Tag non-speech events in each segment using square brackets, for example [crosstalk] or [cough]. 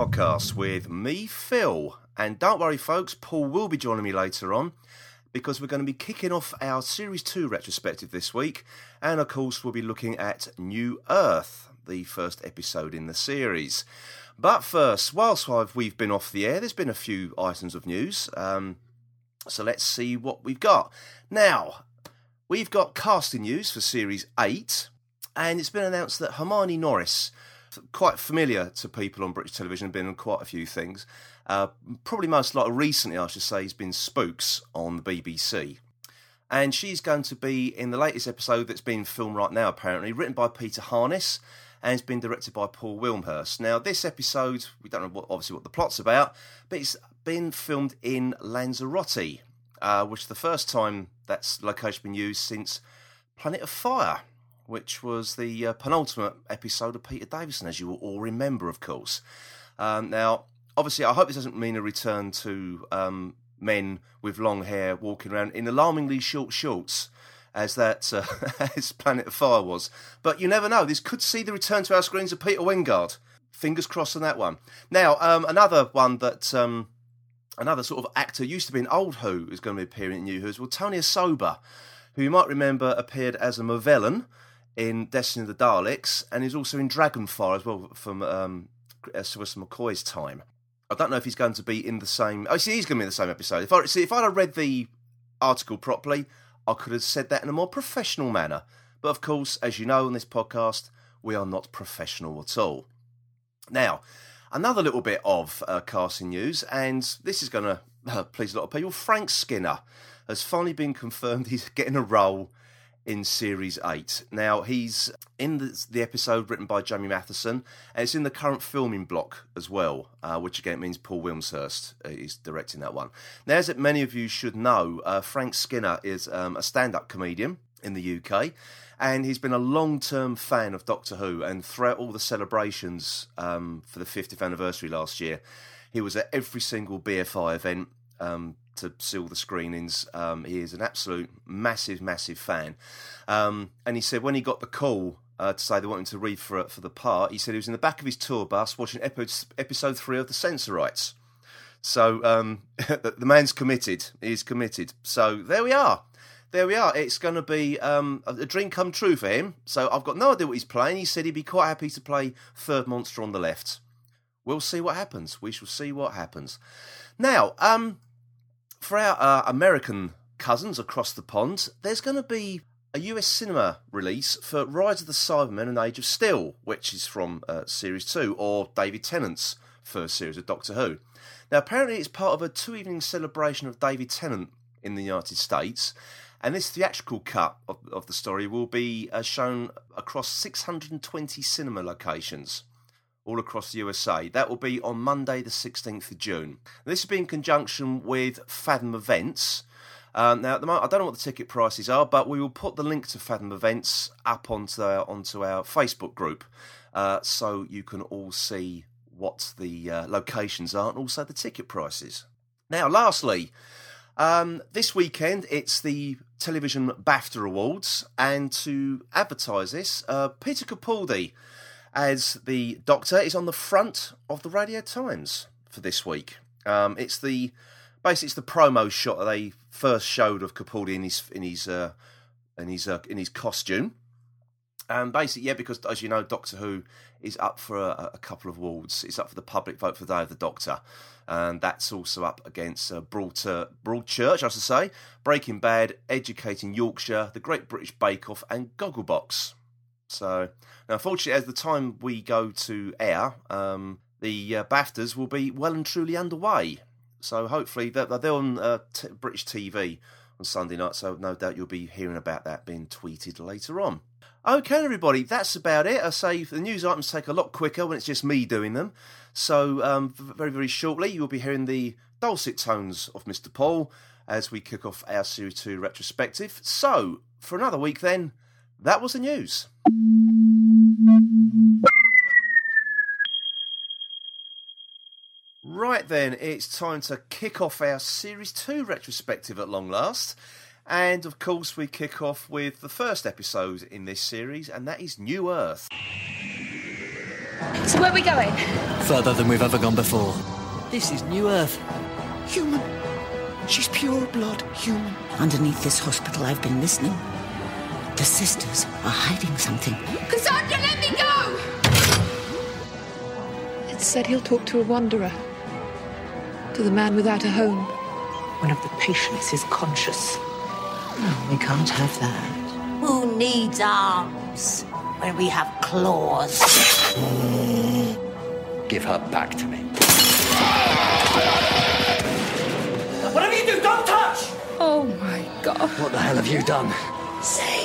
podcast with me, Phil. And don't worry, folks, Paul will be joining me later on because we're going to be kicking off our Series 2 retrospective this week. And of course, we'll be looking at New Earth, the first episode in the series. But first, whilst we've been off the air, there's been a few items of news. Um, so let's see what we've got. Now, we've got casting news for Series 8, and it's been announced that Hermione Norris, quite familiar to people on British television, been in quite a few things. Uh, probably most like recently, I should say, has been Spooks on the BBC. And she's going to be in the latest episode that's being filmed right now, apparently, written by Peter Harness and it's been directed by Paul Wilmshurst. Now, this episode, we don't know what, obviously what the plot's about, but it's been filmed in Lanzarote, uh, which is the first time that's location been used since Planet of Fire, which was the uh, penultimate episode of Peter Davison, as you will all remember, of course. Um, now, obviously, I hope this doesn't mean a return to um, men with long hair walking around in alarmingly short shorts as that uh, [laughs] as Planet of Fire was. But you never know. This could see the return to our screens of Peter Wyngarde. Fingers crossed on that one. Now, um, another one that um, another sort of actor used to be an old Who is going to be appearing in New Who's well. Tony Osoba, who you might remember appeared as a Movellan in Destiny of the Daleks, and is also in Dragonfire as well from um, Sylvester McCoy's time. I don't know if he's going to be in the same. Oh, see, he's going to be in the same episode. If I see, if I'd have read the article properly, I could have said that in a more professional manner. But of course, as you know on this podcast, we are not professional at all. Now, another little bit of uh, casting news, and this is going to uh, please a lot of people. Frank Skinner has finally been confirmed [laughs] he's getting a role in Series 8. Now, he's in the, the, episode written by Jamie Mathieson, and it's in the current filming block as well, uh, which again means Paul Wilmshurst uh, is directing that one. Now, as many of you should know, uh, Frank Skinner is um, a stand up comedian in the UK, and he's been a long term fan of Doctor Who, and throughout all the celebrations um, for the 50th anniversary last year, he was at every single BFI event. Um, to seal the screenings. Um, he is an absolute massive, massive fan. Um, and he said when he got the call uh, to say they wanted him to read for for the part, he said he was in the back of his tour bus watching episode three of The Sensorites. So um, [laughs] the, the, man's committed. He's committed. So there we are. There we are. It's going to be um, a dream come true for him. So I've got no idea what he's playing. He said he'd be quite happy to play third monster on the left. We'll see what happens. We shall see what happens. Now, um, for our uh, American cousins across the pond, there's going to be a US cinema release for Rise of the Cybermen and Age of Steel, which is from uh, Series 2, or David Tennant's first series of Doctor Who. Now, apparently, it's part of a two evening celebration of David Tennant in the United States, and this theatrical cut of, of the story will be uh, shown across 620 cinema locations all across the USA. That will be on Monday, the 16th of June. This will be in conjunction with Fathom Events. Um, now, at the moment, I don't know what the ticket prices are, but we will put the link to Fathom Events up onto our, onto our Facebook group uh, so you can all see what the uh, locations are and also the ticket prices. Now, lastly, um, this weekend it's the Television BAFTA Awards, and to advertise this, uh, Peter Capaldi as the Doctor is on the front of the Radio Times for this week. Um, it's the basically it's the promo shot that they first showed of Capaldi in his in his uh, in his uh, in his costume. And basically, yeah, because as you know, Doctor Who is up for a, a, couple of awards. It's up for the public vote for the Day of the Doctor, and that's also up against uh, Broad, Broadchurch, I should say, Breaking Bad, Educating Yorkshire, The Great British Bake Off, and Gogglebox. So now, unfortunately, as the time we go to air, um, the uh, BAFTAs will be well and truly underway. So hopefully they're, they're on uh, t- British TV on Sunday night. So no doubt you'll be hearing about that being tweeted later on. Okay, everybody, that's about it. I say the news items take a lot quicker when it's just me doing them. So um, very, very shortly, you'll be hearing the dulcet tones of Mr. Paul as we kick off our Series 2 retrospective. So, for another week then, that was the news. Right then, it's time to kick off our Series 2 retrospective at long last. And of course, we kick off with the first episode in this series, and that is New Earth. So where are we going? Further than we've ever gone before. This is New Earth. Human. She's pure blood human. Underneath this hospital, I've been listening. The sisters are hiding something. Cassandra, let me go! It said he'll talk to a wanderer. To the man without a home. One of the patients is conscious. No, we can't have that. Who needs arms when we have claws? Give her back to me. Whatever you do, don't touch! Oh my god. What the hell have you done? Save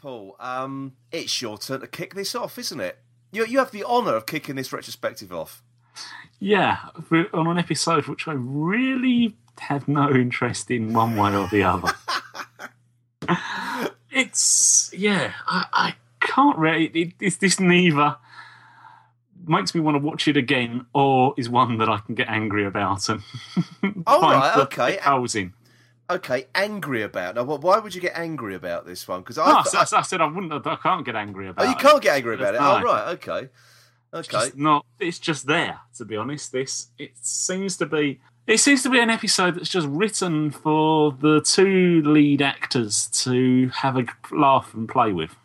Paul, um, it's your turn to kick this off, isn't it? You, you have the honour of kicking this retrospective off. Yeah, on an episode which I really have no interest in one way or the other. [laughs] it's yeah, I, I can't really. It, it's this neither makes me want to watch it again, or is one that I can get angry about and [laughs] Oh, find right, okay. holes in. Okay, angry about. Now, why would you get angry about this one? Because I, so, so I said I wouldn't. I can't get angry about. oh, you can't get angry about it. No. Oh, right, okay, It's okay. just not. It's just there. To be honest, this it seems to be. It seems to be an episode that's just written for the two lead actors to have a laugh and play with.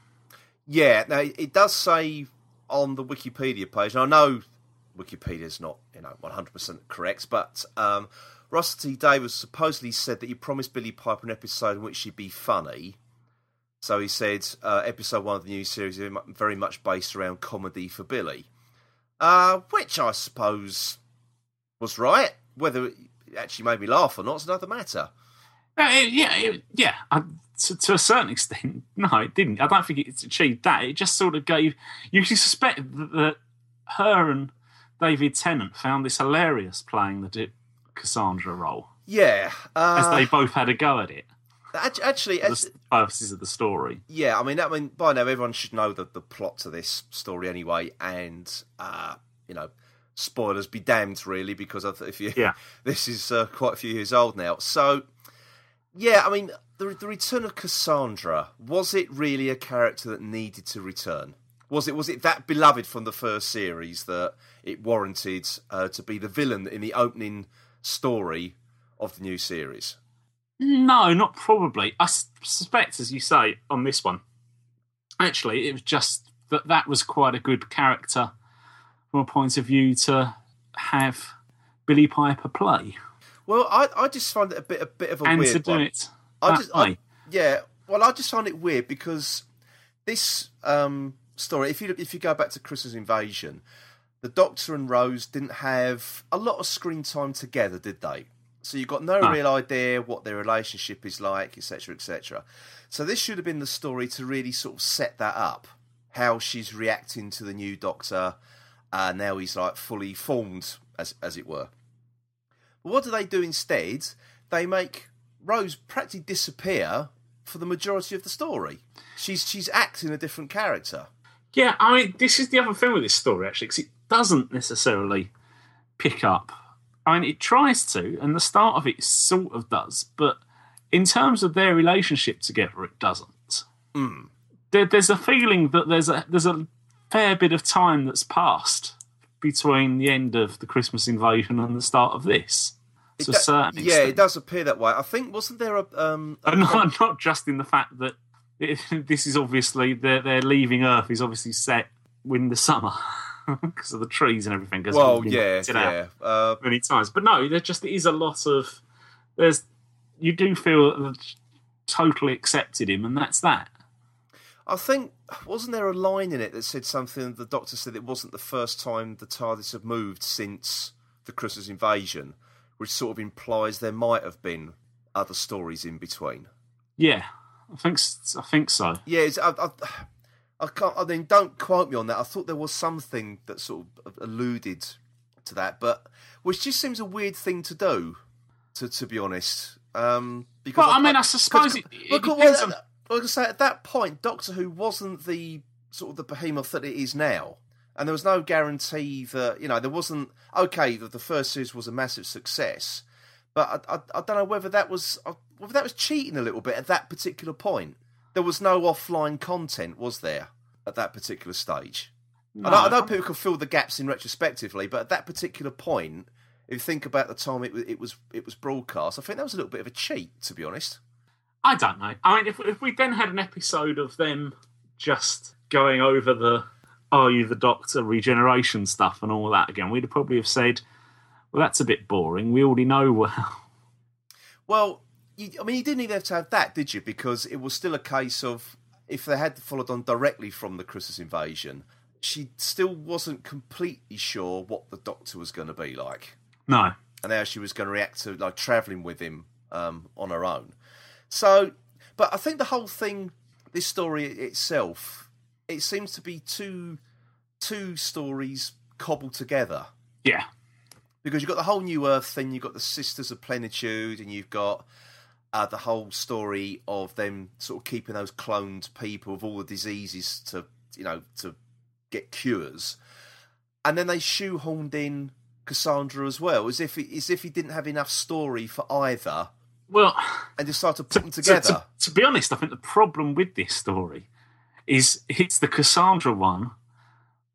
Yeah, now it does say on the Wikipedia page, and I know Wikipedia's not, you know, 100% correct, but um, Russell T Davies supposedly said that he promised Billie Piper an episode in which she'd be funny. So he said uh, episode one of the new series is very much based around comedy for Billie, uh, which I suppose was right. Whether it actually made me laugh or not is another matter. Uh, it- yeah, it- yeah. I, to, to a certain [laughs] extent, no, it didn't. I don't think it's achieved that. It just sort of gave. You can suspect that, that her and David Tennant found this hilarious playing the Cassandra role, Yeah, as uh, they both had a go at it. actually, as, the purposes of the story. Yeah, I mean, I mean, by now everyone should know the the plot to this story anyway, and uh, you know, spoilers be damned, really, because if you, Yeah. [laughs] this is uh, quite a few years old now. So, yeah, I mean, the the return of Cassandra was it really a character that needed to return? Was it was it that beloved from the first series that it warranted uh, to be the villain in the opening story of the new series? No, not probably. I suspect, as you say, on this one, actually, it was just that that was quite a good character from a point of view to have Billie Piper play Well, I, I just find it a bit a bit of a and weird to do one. it I just, I, yeah. Well, I just find it weird because this um, story, if you if you go back to Christmas invasion, the Doctor and Rose didn't have a lot of screen time together, did they? So you've got no No. real idea what their relationship is like, etc., etc. So this should have been the story to really sort of set that up, how she's reacting to the new Doctor. Uh, now he's like fully formed, as as it were. But what do they do instead? They make Rose practically disappear for the majority of the story. She's she's acting a different character. Yeah, I mean, this is the other thing with this story, actually, because it doesn't necessarily pick up. I mean, it tries to, and the start of it sort of does, but in terms of their relationship together, it doesn't. There, there's a feeling that there's a there's a fair bit of time that's passed between the end of the Christmas invasion and the start of this. To a certain yeah, extent. it does appear that way. I think wasn't there a um a And [laughs] not, not just in the fact that it, [laughs] this is obviously they're, they're leaving Earth is obviously set in the summer [laughs] because of the trees and everything. 'cause well, yeah, yeah. Uh, many times. But no, there just is a lot of there's you do feel totally accepted him, and that's that. I think wasn't there a line in it that said something? The Doctor said it wasn't the first time the TARDIS had moved since the Christmas invasion, which sort of implies there might have been other stories in between. Yeah, I think I think so. Yeah, it's, I, I, I can't. I mean, don't quote me on that. I thought there was something that sort of alluded to that, but which just seems a weird thing to do. To to be honest, Um, because Well, I mean, I suppose it- it look, well, on- like I say, at that point, Doctor Who wasn't the sort of the behemoth that it is now, and there was no guarantee that you know there wasn't. Okay, that the first series was a massive success, but I, I, I don't know whether that was uh, whether that was cheating a little bit at that particular point. There was no offline content, was there, at that particular stage? I, know, I know people can fill the gaps in retrospectively, but at that particular point, if you think about the time it was it was it was broadcast, I think that was a little bit of a cheat, to be honest. I don't know. I mean, if if we then had an episode of them just going over the "Are you the Doctor?" regeneration stuff and all that again, we'd probably have said, "Well, that's a bit boring. We already know [laughs] well." Well, you, I mean, you didn't even have to have that, did you? Because it was still a case of if they had followed on directly from the Christmas invasion, she still wasn't completely sure what the Doctor was going to be like No, and how she was going to react to like traveling with him um, on her own. So, but I think the whole thing, this story itself, it seems to be two two stories cobbled together yeah, because you've got the whole New Earth thing, you've got the Sisters of Plenitude, and you've got uh, the whole story of them sort of keeping those cloned people with all the diseases to you know to get cures, and then they shoehorned in Cassandra as well, as if as if he didn't have enough story for either, well. and decided to put them to- together. To, to be honest, I think the problem with this story is it's the Cassandra one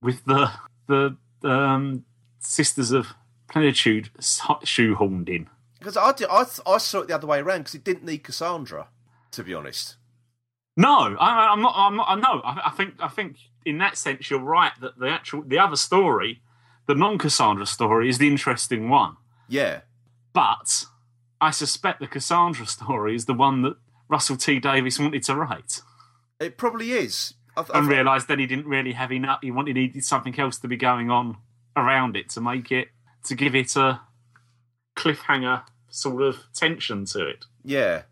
with the the um, Sisters of Plenitude shoehorned in. Because I, did, I I saw it the other way around because it didn't need Cassandra, to be honest. No, I, I'm not. I'm not. I know. I, I think. I think in that sense, you're right that the actual the other story, the non-Cassandra story, is the interesting one. Yeah, But I suspect the Cassandra story is the one that Russell T Davies wanted to write. it probably is. I, I, and realised that he didn't really have enough. He wanted he needed something else to be going on around it to make it to give it a cliffhanger sort of tension to it. Yeah,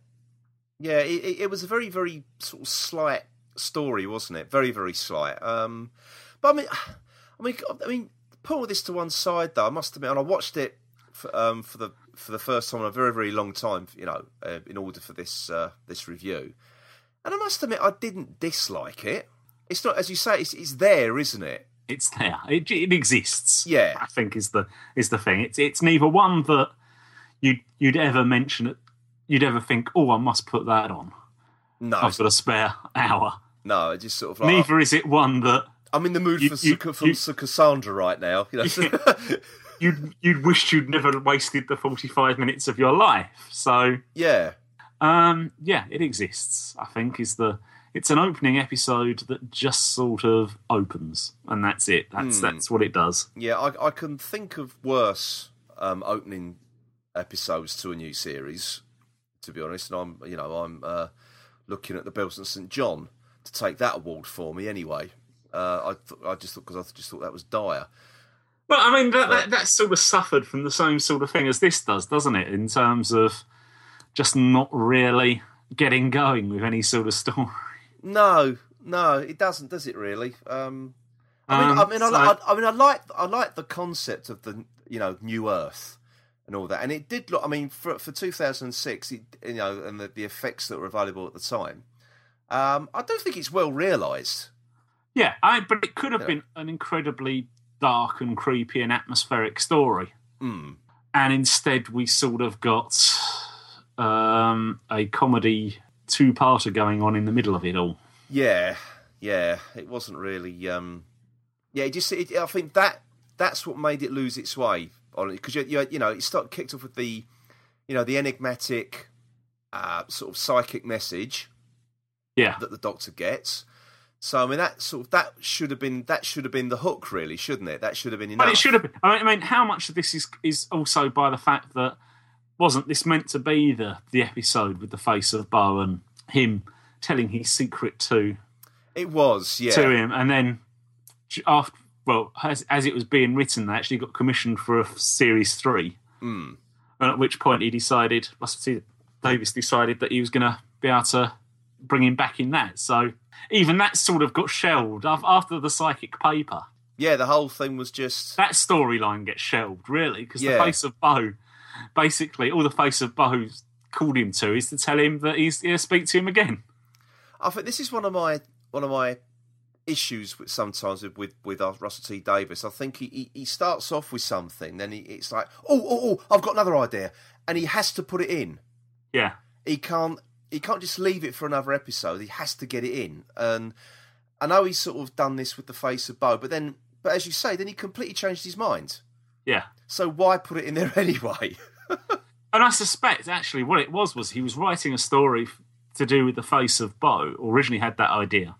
yeah. It, it, was a very, very sort of slight story, wasn't it? Very, very slight. Um, but I mean, [sighs] I mean, I mean, put all this to one side, though. I must admit, and I watched it for, um, for the for the first time in a very, very long time. You know, uh, in order for this uh, this review, and I must admit, I didn't dislike it. It's not, as you say, it's, it's there, isn't it? It's there. It, it exists. Yeah. I think is the is the thing. It's it's neither one that you'd you'd ever mention it. You'd ever think, oh, I must put that on. No, I've got a spare hour. no. It's just sort of like Neither is it one that I'm in the mood You- for, you- for you- Cassandra right now. You know? [laughs] you'd you'd wished you'd never wasted the forty five minutes of your life. So yeah. Um, yeah, it exists. I think is the it's an opening episode that just sort of opens, and that's it. That's that's what it does. Yeah, I, I can think of worse um, opening episodes to a new series. To be honest, and I'm you know I'm uh, looking at the Bells and St John to take that award for me anyway. Uh, I th- I just thought because I just thought that was dire. Well, I mean that, that that sort of suffered from the same sort of thing as this does, doesn't it? In terms of just not really getting going with any sort of story. No, no, it doesn't, does it? Really? Um, I mean, Um, I mean, I, so- I, I mean, I like I like the concept of the you know new Earth and all that, and it did look. I mean, for for 2006, it, you know, and the, the effects that were available at the time, um, I don't think it's well realised. Yeah, I, but it could have Yeah. been an incredibly dark and creepy and atmospheric story. Mm. and instead we sort of got um, a comedy two-parter going on in the middle of it all. Yeah, yeah, it wasn't really. Um, yeah, it just. It, I think that that's what made it lose its way on because you, you you know it started kicked off with the you know the enigmatic uh, sort of psychic message Yeah, that the Doctor gets. So I mean that sort of that should have been that should have been the hook really, shouldn't it? That should have been enough. but it should have been. I mean, I mean, how much of this is is also by the fact that wasn't this meant to be the the episode with the face of Boe and him telling his secret to It was, yeah. to him, and then after well, as as it was being written, they actually got commissioned for a series three. Mm. And at which point he decided, must see, Davies decided that he was going to be able to bring him back in that. So even that sort of got shelved after the psychic paper. Yeah, the whole thing was just That storyline gets shelved really because Yeah. the face of Boe, basically all the face of Boe's called him to is to tell him that he's going to speak to him again. I think this is one of my one of my issues with sometimes with with, with Russell T Davies. I think he, he, he starts off with something, then he, it's like, oh oh oh, I've got another idea, and he has to put it in. Yeah, He can't he can't just leave it for another episode. He has to get it in, and I know he's sort of done this with the face of Boe, but then but as you say, then he completely changed his mind. yeah. So why put it in there [laughs] anyway? And I suspect actually what it was was he was writing a story to do with the face of Boe. Originally had that idea.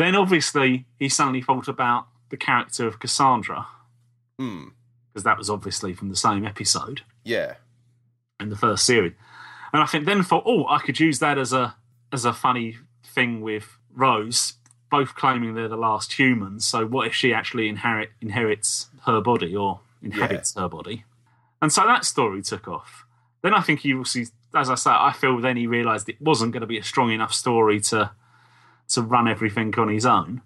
Then obviously he suddenly thought about the character of Cassandra Hmm. because that was obviously from the same episode Yeah. in the first series. And I think then thought, oh, I could use that as a as a funny thing with Rose, both claiming they're the last humans. So what if she actually inherit inherits her body or inhabits her body? And so that story took off. Then I think he also, as I say, I feel then he realised it wasn't going to be a strong enough story to to run everything on his own.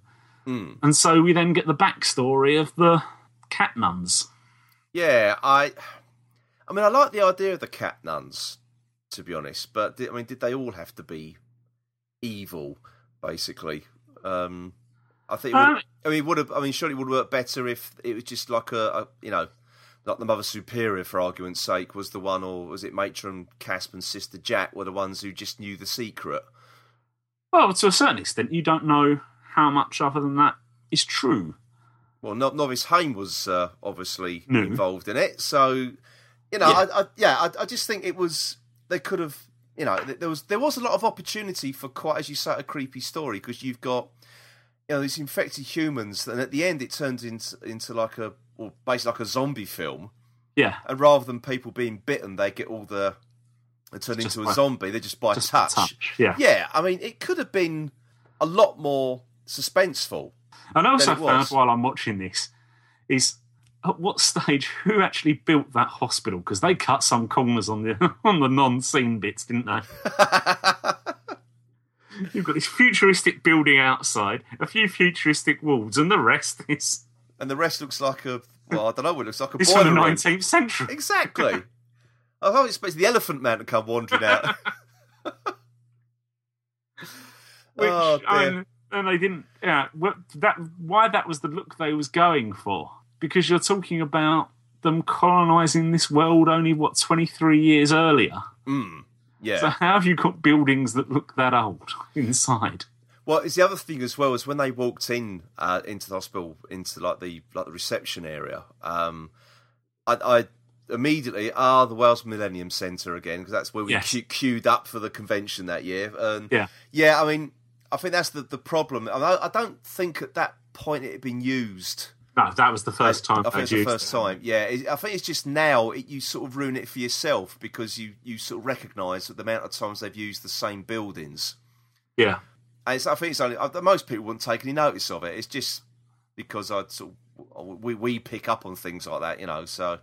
And so we then get the backstory of the cat nuns. Yeah, I I mean I like the idea of the cat nuns, to be honest, but I mean did they all have to be evil, basically? Um I think it would, Um, I mean would have I mean surely it would work better if it was just like a, a you know like the Mother Superior, for argument's sake, was the one, or was it Matron Casp and Sister Jatt were the ones who just knew the secret? Well, to a certain extent, you don't know how much other than that is true. Well, no, Novice Hame was uh, obviously No. involved in it, so you know, Yeah. I, I, yeah, I, I just think it was they could have, you know, there was there was a lot of opportunity for quite, as you say, a creepy story because you've got, you know, these infected humans, and at the end it turns into into like a, well, basically like a zombie film, Yeah, and rather than people being bitten, they get all the, they turn Just into by- a zombie. They're just by just touch. touch. Yeah. Yeah, I mean, it could have been a lot more suspenseful. And I also found while I'm watching this is at what stage [laughs] who actually built that hospital because they cut some corners on the [laughs] on the non-scene bits, didn't they? [laughs] You've got this futuristic building outside, a few futuristic walls, and the rest is and the rest looks like a well, I don't know what it looks like a is from the. 19th century. Exactly. I don't expect the Elephant Man to come wandering out. [laughs] [laughs] Which oh and, and they didn't. Yeah, that why that was the look they was going for because you're talking about them colonizing this world only what 23 years earlier. yeah. So how have you got buildings that look that old [laughs] inside? Well, it's the other thing as well is when they walked in uh, into the hospital, into like the like the reception area. Um, I, I immediately ah the Wales Millennium Centre again because that's where we Yes. que- queued up for the convention that year. And Yeah. yeah, I mean, I think that's the the problem. I, I don't think at that point it had been used. No, that was the first time. I think it's the first it. time. Yeah, it, I think it's just now it, you sort of ruin it for yourself because you you sort of recognise that the amount of times they've used the same buildings. Yeah, And it's, I think it's only most people wouldn't take any notice of it. It's just because I sort of, we we pick up on things like that, you know. So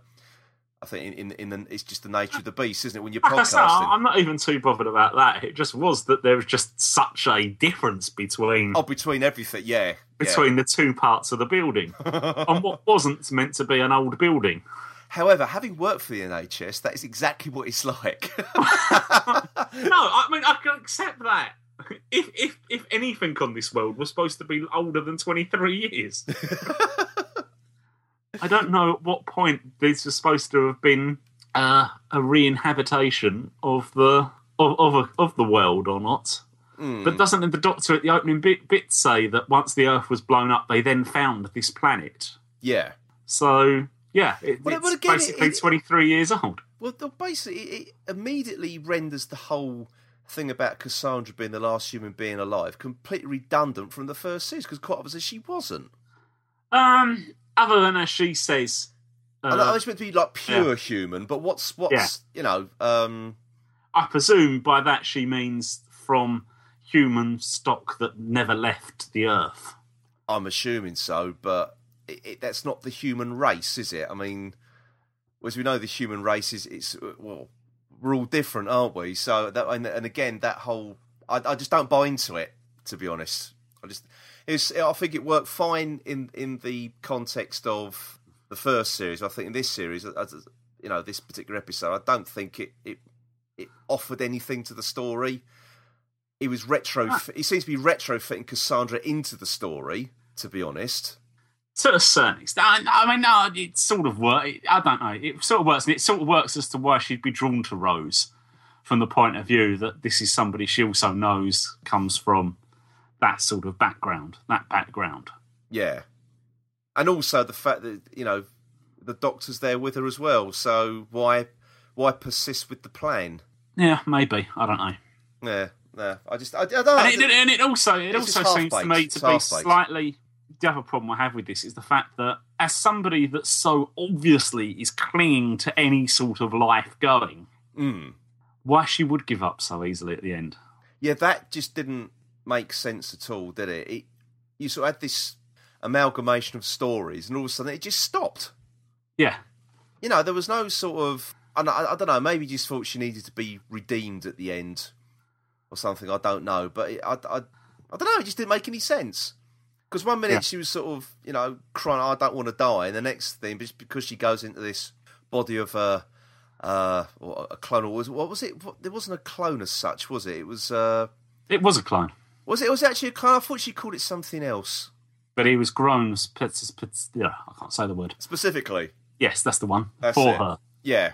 I think in in, in the, it's just the nature of the beast, isn't it? When you're Like I podcasting. I'm not even too bothered about that. It just was that there was just such a difference between Oh, between everything, yeah, yeah. between the two parts of the building [laughs] and what wasn't meant to be an old building. However, having worked for the NHS, that is exactly what it's like. [laughs] No, I mean I can accept that. If if if anything on this world was supposed to be older than 23 years, [laughs] I don't know at what point this is supposed to have been uh, a re-inhabitation of the of of, a, of the world or not. But doesn't the Doctor at the opening bit, bit say that once the Earth was blown up, they then found this planet? yeah. So yeah, it, Well, it's well, again, basically it- 23 years old. Well, basically, it immediately renders the whole thing about Cassandra being the last human being alive completely redundant from the first series because quite obviously she wasn't. Um, other than as she says, uh, I know it's meant to be like pure human, but what's what's Yeah. you know? Um, I presume by that she means from human stock that never left the earth. I'm assuming so, but it, it, that's not the human race, is it? I mean, as we know, the human race is it's well, we're all different, aren't we? So that and, and again, that whole I, I just don't buy into it, to be honest. I just it's I think it worked fine in in the context of the first series. I think in this series, you know, this particular episode, I don't think it it it offered anything to the story. It was retro. Ah. He seems to be retrofitting Cassandra into the story. To be honest, to a certain extent. I, I mean, no, it sort of works. I don't know. It sort of works, and it sort of works as to why she'd be drawn to Rose from the point of view that this is somebody she also knows comes from that sort of background, that background. Yeah, and also the fact that you know the doctor's there with her as well. So why why persist with the plan? Yeah, maybe. I don't know. Yeah, yeah. I just I, I don't. And it, and it also it also seems to me to be slightly. The other problem I have with this is the fact that as somebody that so obviously is clinging to any sort of life going, mm. why she would give up so easily at the end? Yeah, that just didn't make sense at all, did it? it you sort of had this amalgamation of stories, and all of a sudden it just stopped. Yeah. You know, there was no sort of. I, I, I don't know. Maybe just thought she needed to be redeemed at the end, or something. I don't know, but it, I, I, I don't know. It just didn't make any sense. Because one minute yeah. she was sort of, you know, crying, "I don't want to die," and the next thing, just because she goes into this body of a, uh, a clone, or was what was it? What, there wasn't a clone as such, was it? It was. Uh, it was a clone. Was it? Was it actually a clone? I thought she called it something else. But he was grown. Yeah, I can't say the word specifically. Yes, that's the one that's for it. her. Yeah,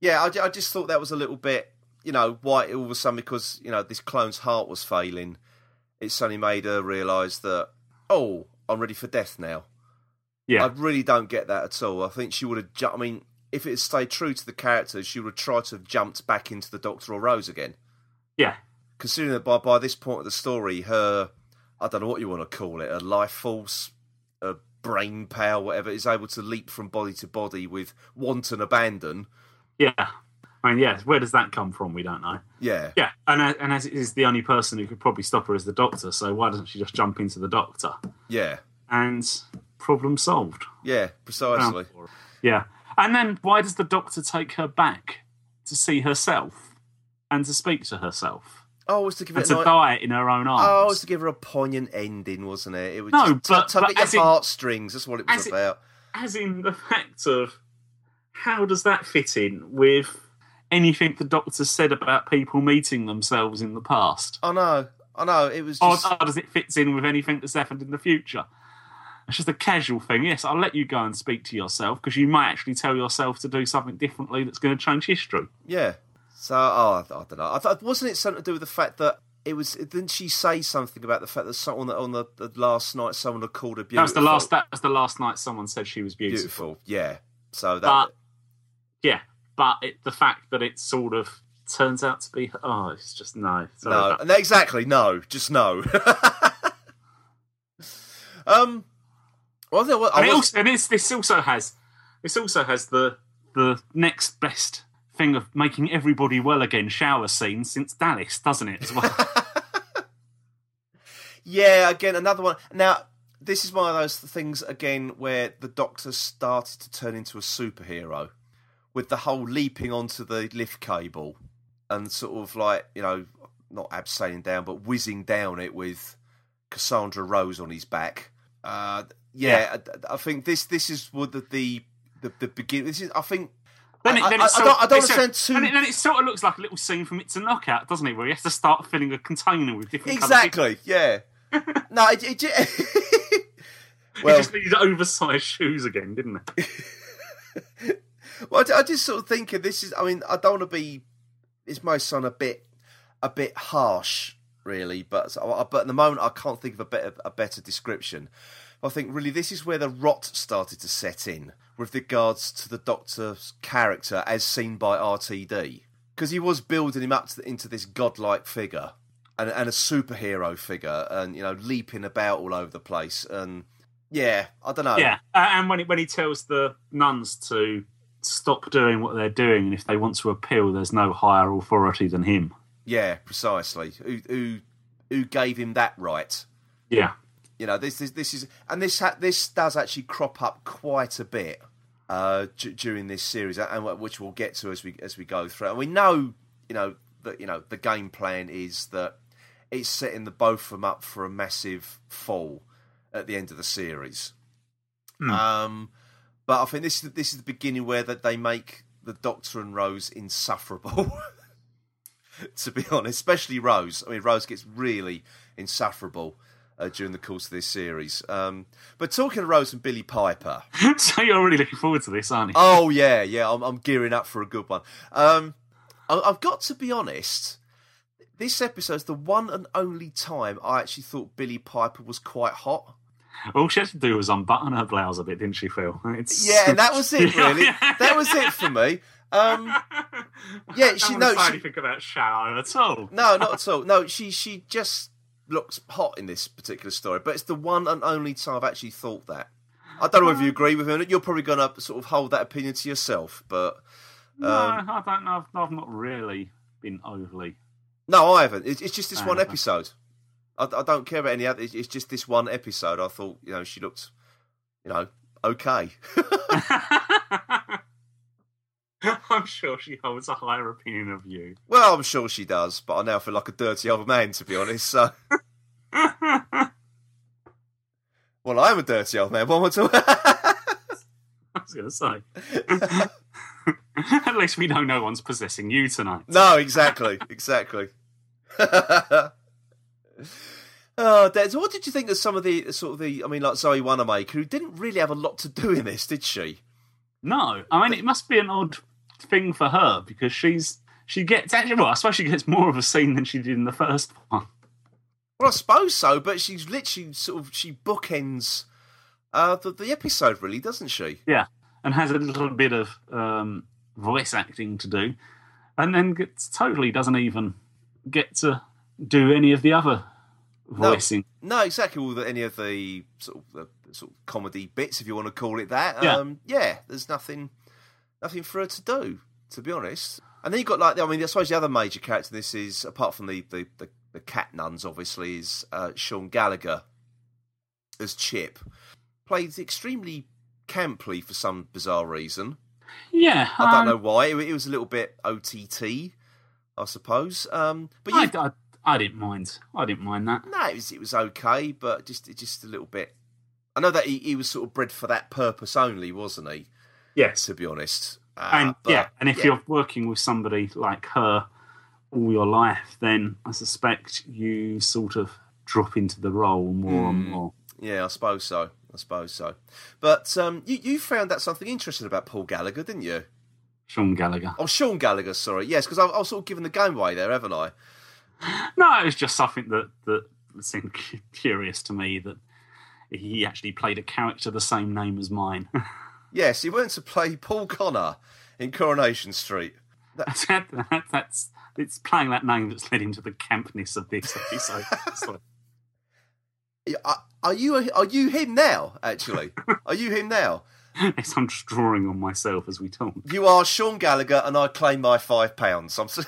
yeah. I, I just thought that was a little bit, you know, why all of a sudden because you know this clone's heart was failing, it suddenly made her realise that oh, I'm ready for death now. Yeah, I really don't get that at all. I think she would have. Ju- I mean, if it had stayed true to the character, she would have tried to have jumped back into the Doctor or Rose again. Yeah, considering that by by this point of the story, her I don't know what you want to call it, a life force, a brain power, whatever, is able to leap from body to body with wanton abandon. Yeah. I mean, yeah, where does that come from? We don't know. Yeah. Yeah, and, uh, and as it is the only person who could probably stop her is the doctor, so why doesn't she just jump into the doctor? Yeah. And problem solved. Yeah, precisely. Yeah. And then why does the doctor take her back to see herself and to speak to herself? Oh, it was to give and it to die in her own oh, arms. Oh, it was to give her a poignant ending, wasn't it? It was no, just but, tug but at your in, heartstrings. That's what it was as about. In, as in the fact of how does that fit in with anything the Doctor said about people meeting themselves in the past? Oh no, oh no, It was. Just... Or, or does it fit in with anything that's happened in the future? It's just a casual thing. Yes, I'll let you go and speak to yourself because you might actually tell yourself to do something differently that's going to change history. Yeah. So, oh, I, I don't know. I thought, wasn't it something to do with the fact that it was didn't she say something about the fact that someone on the, the last night someone had called her beautiful? That was the last. That was the last night someone said she was beautiful. Beautiful, yeah. So that, but yeah, but it, the fact that it sort of turns out to be oh, it's just no, no, no, exactly, no, just no. [laughs] um, well, I, I and, was... also, and this also has this also has the the next best thing of making everybody well again shower scene since Dallas, doesn't it, as well? [laughs] yeah, again, another one. Now, this is one of those things, again, where the Doctor started to turn into a superhero with the whole leaping onto the lift cable and sort of like, you know, not abseiling down, but whizzing down it with Cassandra Rose on his back. Uh, yeah, yeah. I, I, think this this is what the the the, the begin. This is I think then it, then I, sort, I, don't, I don't understand too. And it, then it sort of looks like a little scene from It's a Knockout, doesn't it? Where he has to start filling a container with different. Exactly. Yeah. [laughs] no, it, it, it well, [laughs] he just needed oversized shoes again, didn't it? [laughs] well, I, I just sort of think of this is. I mean, I don't want to be. Is my son a bit, a bit harsh, really. But but at the moment, I can't think of a better a better description. I think really this is where the rot started to set in with regards to the Doctor's character as seen by RTD. Because he was building him up to, into this godlike figure and, and a superhero figure and, you know, leaping about all over the place. And yeah, I don't know. Yeah, uh, and when he, when he tells the nuns to stop doing what they're doing and if they want to appeal, there's no higher authority than him. Yeah, precisely. Who, who, who gave him that right? Yeah. You know, this, this, this is, and this ha- this does actually crop up quite a bit uh, d- during this series, and which we'll get to as we as we go through. And we know, you know, that you know the game plan is that it's setting the both of them up for a massive fall at the end of the series. Mm. Um, but I think this is this is the beginning where that they make the Doctor and Rose insufferable. [laughs] to be honest, especially Rose. I mean, Rose gets really insufferable uh, during the course of this series. Um, but talking of Rose and Billie Piper, [laughs] so you're really looking forward to this, aren't you? oh yeah, yeah, I'm, I'm gearing up for a good one. Um, I, I've got to be honest. This episode's the one and only time I actually thought Billie Piper was quite hot. All she had to do was unbutton her blouse a bit, didn't she, Phil? [laughs] It's... Yeah, and that was it, [laughs] really. that was it for me. Um, yeah, she no, want to say she, anything about Shallow at all. no, not at all. No, she she just looks hot in this particular story, but it's the one and only time I've actually thought that. I don't know if you agree with me. You're probably going to sort of hold that opinion to yourself, but No, um, I don't know. I've, I've not really been overly. no, I haven't. It's, it's just this one episode. I, I don't care about any other. It's, it's just this one episode. I thought, you know, she looked, you know, okay. [laughs] [laughs] [laughs] I'm sure she holds a higher opinion of you. well, I'm sure she does, but I now feel like a dirty old man, to be honest. So, [laughs] well, I'm a dirty old man. What am I talking? [laughs] I was going to say. At least we know no one's possessing you tonight. No, exactly, exactly. oh, Des, what did you think of some of the sort of the? I mean, like Zoe Wanamaker, who didn't really have a lot to do in this, did she? No, I mean it must be an odd thing for her because she's she gets actually well, I suppose she gets more of a scene than she did in the first one. Well, I suppose so, but she's literally sort of she bookends uh, the the episode, really, doesn't she? Yeah, and has a little bit of um, voice acting to do, and then gets, totally doesn't even get to do any of the other voicing. No, exactly. All the, any of the sort of the sort of comedy bits, if you want to call it that. Yeah. Um, yeah. There's nothing, nothing for her to do, to be honest. And then you have got like, I mean, I suppose the other major character in this is, apart from the the, the, the cat nuns, obviously, is uh, Sean Gallagher as Chip, played extremely camply for some bizarre reason. Yeah, I don't um, know why. It, it was a little bit OTT, I suppose. Um, but I, I, I didn't mind. I didn't mind that. No, it was it was okay, but just just a little bit. I know that he, he was sort of bred for that purpose only, wasn't he? Yes, To be honest, uh, and but, yeah, and if yeah. you're working with somebody like her all your life, then I suspect you sort of drop into the role more and Hmm. more. yeah, I suppose so. I suppose so. But um, you you found out something interesting about Paul Gallagher, didn't you? Sean Gallagher. Oh, Sean Gallagher. Sorry, yes, because I, I was sort of giving the game away there, haven't I? No, it was just something that that seemed curious to me that he actually played a character the same name as mine. [laughs] Yes, he went to play Paul Connor in Coronation Street. [laughs] that's, that, that's it's playing that name that's led into the campness of this episode. [laughs] Are, are you are you him now? Actually, [laughs] are you him now? yes, I'm just drawing on myself as we talk. You are Sean Gallagher, and I claim my five pounds. I'm. s-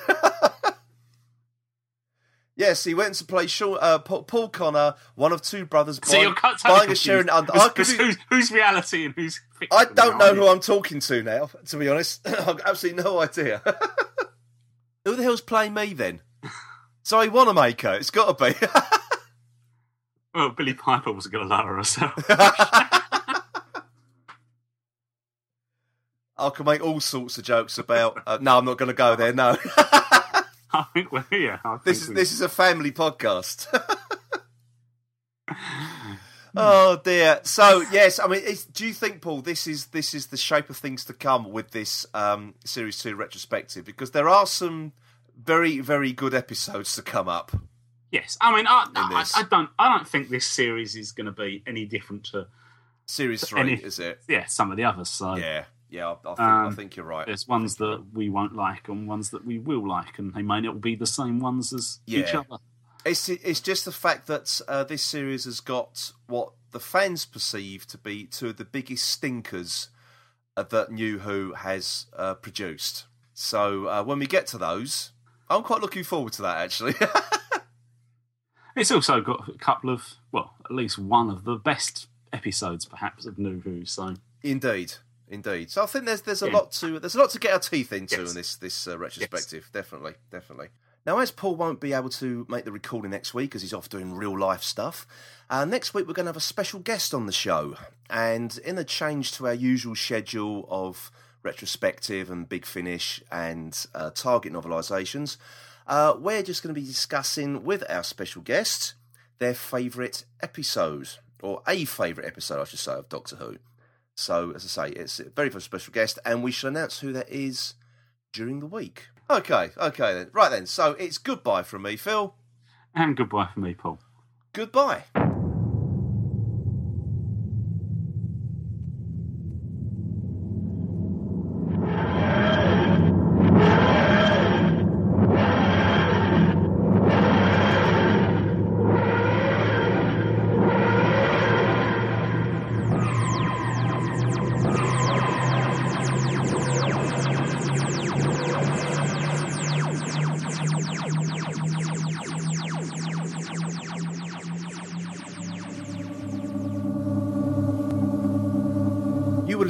yes, he went to play Sean, uh, Paul Connor, one of two brothers, So you're buying a share in. I, Who's- who's, who's reality and who's? I don't know who? I'm talking to now. To be honest, [laughs] I've absolutely no idea. [laughs] who the hell's playing me then? [laughs] Zoe Wanamaker. It's got to be. Well, Billie Piper was going to lower herself. I can make all sorts of jokes about. Uh, no, I'm not going to go there. No, I think we're yeah. I this is we- this is a family podcast. [laughs] [laughs] oh dear. So yes, I mean, it's, do you think, Paul, this is this is the shape of things to come with this um, series two retrospective? Because there are some very very good episodes to come up. Yes, I mean, I, I. I don't, I don't think this series is going to be any different to Series three, Any- is it? yeah some of the others. So Yeah, yeah. I, I think I Um, think you're right. there's ones that we won't like and ones that we will like, and they may not be the same ones as each other. It's it's just the fact that uh, this series has got what the fans perceive to be two of the biggest stinkers uh, that New Who has uh, produced. So uh, when we get to those, I'm quite looking forward to that actually. [laughs] It's also got a couple of, well, at least one of the best episodes, perhaps, of New Who. So indeed, indeed. So I think there's there's a Yeah. lot to there's a lot to get our teeth into Yes. in this this uh, retrospective. Definitely, definitely. Now, as Paul won't be able to make the recording next week as he's off doing real life stuff, uh, next week we're going to have a special guest on the show. And in a change to our usual schedule of retrospective and big finish and uh, target novelisations, Uh, we're just going to be discussing with our special guest their favourite episode, or a favourite episode, I should say, of Doctor Who. So, as I say, it's a very, very special guest, and we shall announce who that is during the week. Okay, okay then. Right then, so it's goodbye from me, Phil. And goodbye from me, Paul. Goodbye.